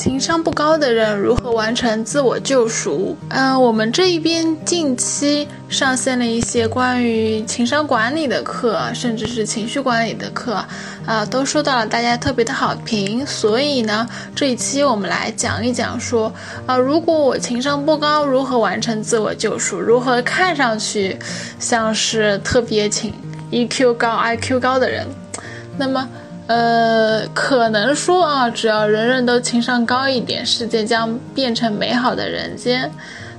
情商不高的人如何完成自我救赎？嗯，我们这一边近期上线了一些关于情商管理的课，甚至是情绪管理的课，啊，都收到了大家特别的好评。所以呢，这一期我们来讲一讲，说啊，如果我情商不高，如何完成自我救赎？如何看上去像是特别情 EQ 高、IQ 高的人？那么。呃，可能说啊，只要人人都情商高一点，世界将变成美好的人间，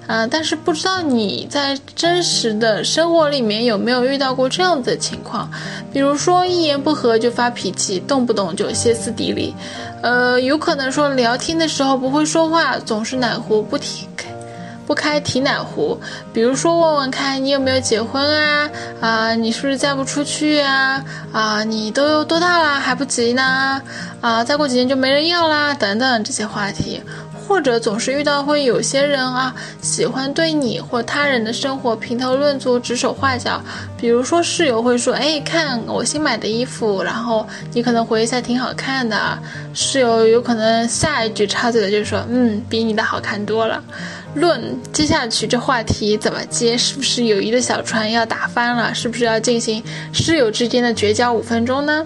啊，但是不知道你在真实的生活里面有没有遇到过这样子的情况，比如说一言不合就发脾气，动不动就歇斯底里，呃，有可能说聊天的时候不会说话，总是奶壶不提开。不开提奶壶，比如说问问看你有没有结婚啊？啊，你是不是嫁不出去啊？啊，你都多大了还不急呢？啊，再过几年就没人要啦，等等这些话题，或者总是遇到会有些人啊，喜欢对你或他人的生活评头论足、指手画脚。比如说室友会说，哎，看我新买的衣服，然后你可能回一下挺好看的，室友有可能下一句插嘴的就是说，嗯，比你的好看多了。论接下去这话题怎么接？是不是友谊的小船要打翻了？是不是要进行室友之间的绝交五分钟呢？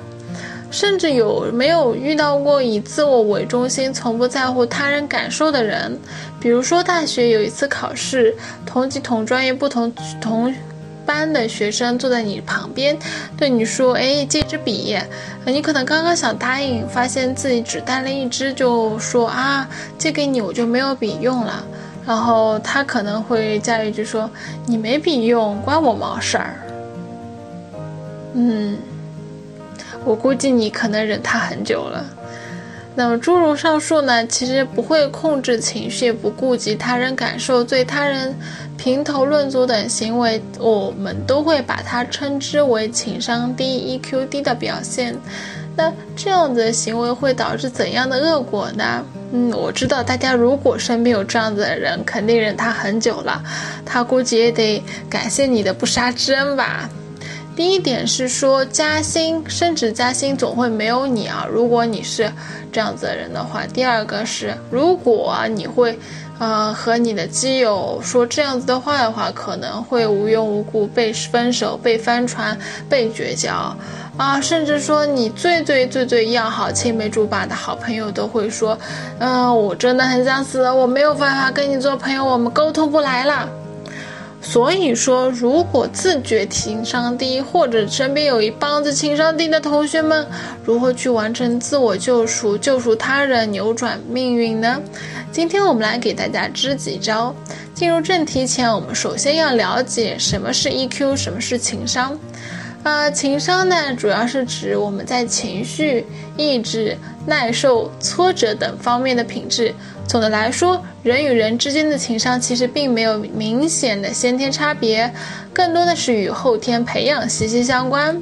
甚至有没有遇到过以自我为中心、从不在乎他人感受的人？比如说大学有一次考试，同级同专业不同同班的学生坐在你旁边，对你说：“哎，借支笔。”你可能刚刚想答应，发现自己只带了一支，就说：“啊，借给你，我就没有笔用了。”然后他可能会加一句说：“你没笔用，关我毛事儿。”嗯，我估计你可能忍他很久了。那么诸如上述呢，其实不会控制情绪、不顾及他人感受、对他人评头论足等行为，我们都会把它称之为情商低、EQ 低的表现。那这样的行为会导致怎样的恶果呢？嗯，我知道大家如果身边有这样子的人，肯定忍他很久了，他估计也得感谢你的不杀之恩吧。第一点是说加薪，升职加薪总会没有你啊。如果你是这样子的人的话，第二个是如果你会。呃，和你的基友说这样子的话的话，可能会无缘无故被分手、被翻船、被绝交，啊，甚至说你最最最最要好、青梅竹马的好朋友都会说，嗯，我真的很想死了，我没有办法跟你做朋友，我们沟通不来了。所以说，如果自觉情商低，或者身边有一帮子情商低的同学们，如何去完成自我救赎、救赎他人、扭转命运呢？今天我们来给大家支几招。进入正题前，我们首先要了解什么是 EQ，什么是情商。啊，情商呢，主要是指我们在情绪、意志、耐受挫折等方面的品质。总的来说，人与人之间的情商其实并没有明显的先天差别，更多的是与后天培养息息相关。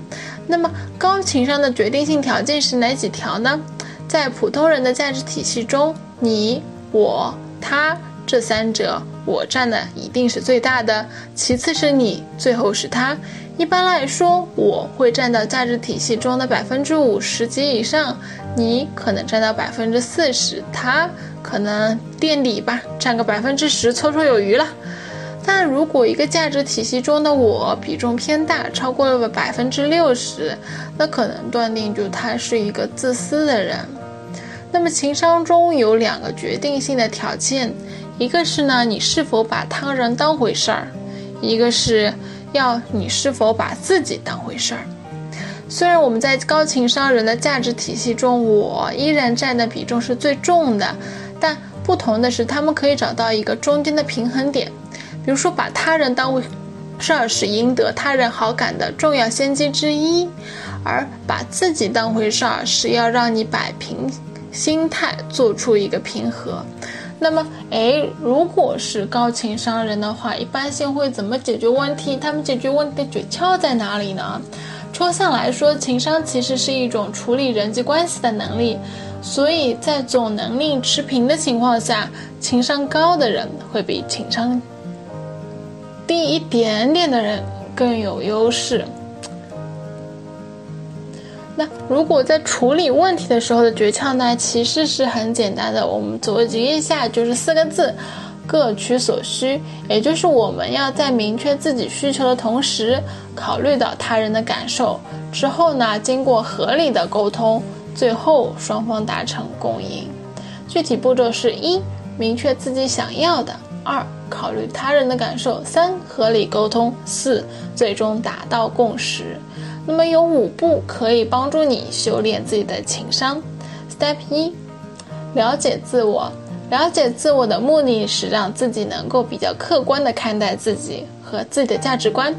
那么，高情商的决定性条件是哪几条呢？在普通人的价值体系中，你、我、他这三者，我占的一定是最大的，其次是你，最后是他。一般来说，我会占到价值体系中的百分之五十及以上，你可能占到百分之四十，他可能垫底吧，占个百分之十绰绰有余了。但如果一个价值体系中的我比重偏大，超过了百分之六十，那可能断定就他是一个自私的人。那么情商中有两个决定性的条件，一个是呢，你是否把他人当回事儿，一个是。要你是否把自己当回事儿？虽然我们在高情商人的价值体系中，我依然占的比重是最重的，但不同的是，他们可以找到一个中间的平衡点。比如说，把他人当回事儿是赢得他人好感的重要先机之一，而把自己当回事儿是要让你摆平心态，做出一个平和。那么，哎，如果是高情商人的话，一般性会怎么解决问题？他们解决问题的诀窍在哪里呢？抽象来说，情商其实是一种处理人际关系的能力。所以在总能力持平的情况下，情商高的人会比情商低一点点的人更有优势。那如果在处理问题的时候的诀窍呢？其实是很简单的，我们总结一下，就是四个字：各取所需。也就是我们要在明确自己需求的同时，考虑到他人的感受之后呢，经过合理的沟通，最后双方达成共赢。具体步骤是：一、明确自己想要的；二、考虑他人的感受；三、合理沟通；四、最终达到共识。那么有五步可以帮助你修炼自己的情商。Step 一，了解自我。了解自我的目的是让自己能够比较客观地看待自己和自己的价值观。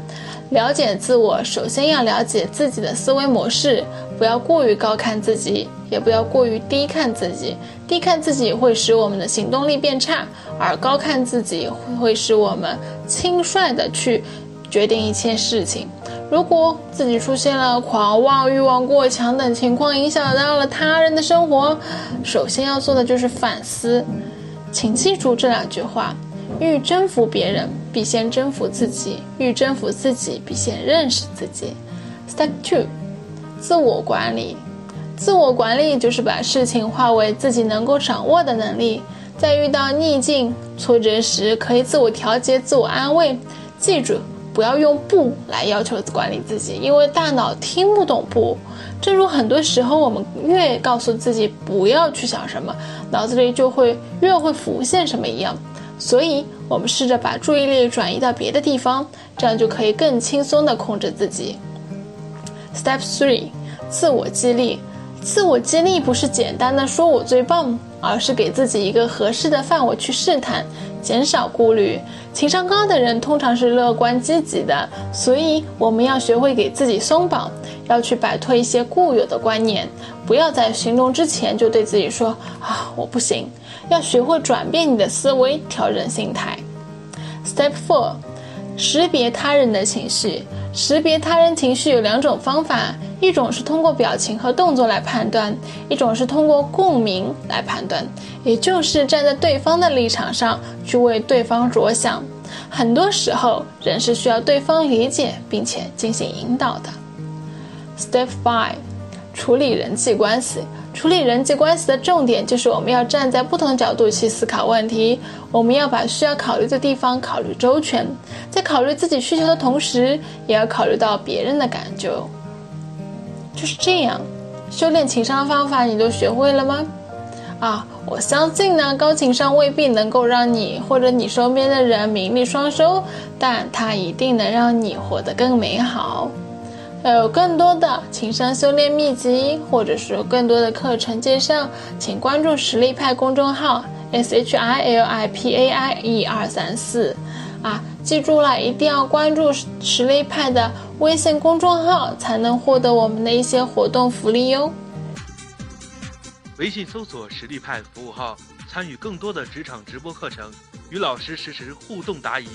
了解自我，首先要了解自己的思维模式，不要过于高看自己，也不要过于低看自己。低看自己会使我们的行动力变差，而高看自己会使我们轻率地去决定一切事情。如果自己出现了狂妄、欲望过强等情况，影响到了他人的生活，首先要做的就是反思。请记住这两句话：欲征服别人，必先征服自己；欲征服自己，必先认识自己。Step two，自我管理。自我管理就是把事情化为自己能够掌握的能力，在遇到逆境、挫折时，可以自我调节、自我安慰。记住。不要用不来要求管理自己，因为大脑听不懂不。正如很多时候，我们越告诉自己不要去想什么，脑子里就会越会浮现什么一样。所以，我们试着把注意力转移到别的地方，这样就可以更轻松地控制自己。Step three，自我激励。自我激励不是简单的说我最棒，而是给自己一个合适的范围去试探。减少顾虑，情商高的人通常是乐观积极的，所以我们要学会给自己松绑，要去摆脱一些固有的观念，不要在行动之前就对自己说啊我不行，要学会转变你的思维，调整心态。Step four，识别他人的情绪。识别他人情绪有两种方法，一种是通过表情和动作来判断，一种是通过共鸣来判断，也就是站在对方的立场上去为对方着想。很多时候，人是需要对方理解并且进行引导的。Step five，处理人际关系。处理人际关系的重点就是我们要站在不同角度去思考问题，我们要把需要考虑的地方考虑周全，在考虑自己需求的同时，也要考虑到别人的感受。就是这样，修炼情商方法你都学会了吗？啊，我相信呢，高情商未必能够让你或者你身边的人名利双收，但它一定能让你活得更美好。要有更多的情商修炼秘籍，或者是更多的课程介绍，请关注实力派公众号 S H I L I P A I 一二三四，啊，记住了，一定要关注实力派的微信公众号，才能获得我们的一些活动福利哟。微信搜索实力派服务号，参与更多的职场直播课程，与老师实时互动答疑。